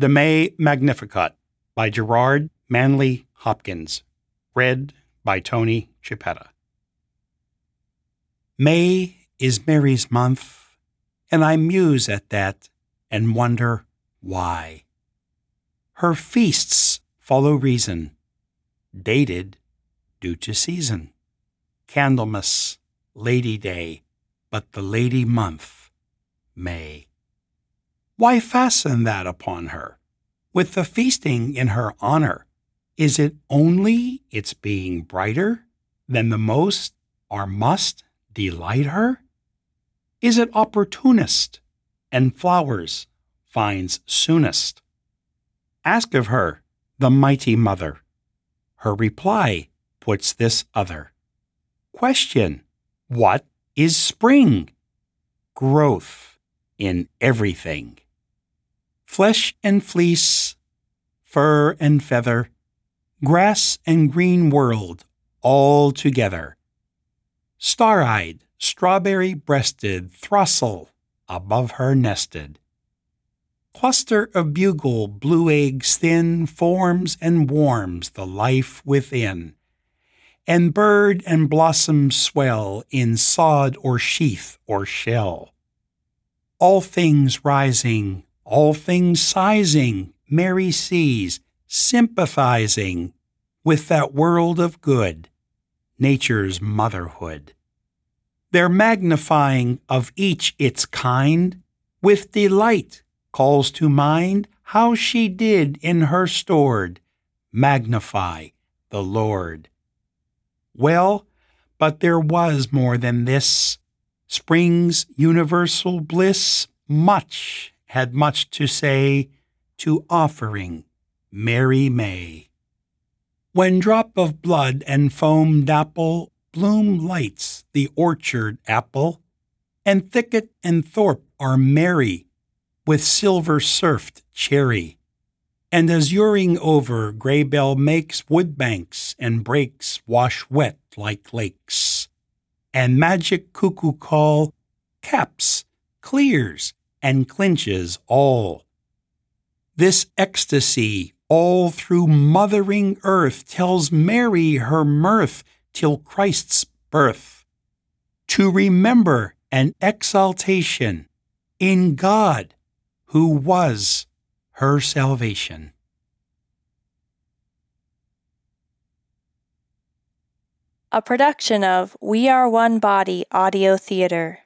The May Magnificat by Gerard Manley Hopkins. Read by Tony Chiappetta. May is Mary's month, and I muse at that and wonder why. Her feasts follow reason, dated due to season. Candlemas, Lady Day, but the Lady Month, May. Why fasten that upon her? With the feasting in her honor, is it only its being brighter than the most or must delight her? Is it opportunist and flowers finds soonest? Ask of her, the mighty mother. Her reply puts this other. Question What is spring? Growth in everything flesh and fleece, fur and feather, grass and green world all together. Star eyed, strawberry breasted throstle above her nested. Cluster of bugle, blue eggs thin, forms and warms the life within. And bird and blossom swell in sod or sheath or shell. All things rising, all things sizing, Mary sees, sympathizing with that world of good, nature's motherhood. Their magnifying of each its kind, with delight calls to mind how she did in her stored magnify the Lord. Well, but there was more than this. Spring's universal bliss much had much to say to offering Mary May. When drop of blood and foam dapple, bloom lights the orchard apple, and thicket and thorpe are merry with silver surfed cherry. And azuring over, gray bell makes woodbanks and brakes wash wet like lakes. And magic cuckoo call caps, clears, and clinches all. This ecstasy all through mothering earth tells Mary her mirth till Christ's birth. To remember an exaltation in God who was her salvation. A production of We Are One Body Audio Theater.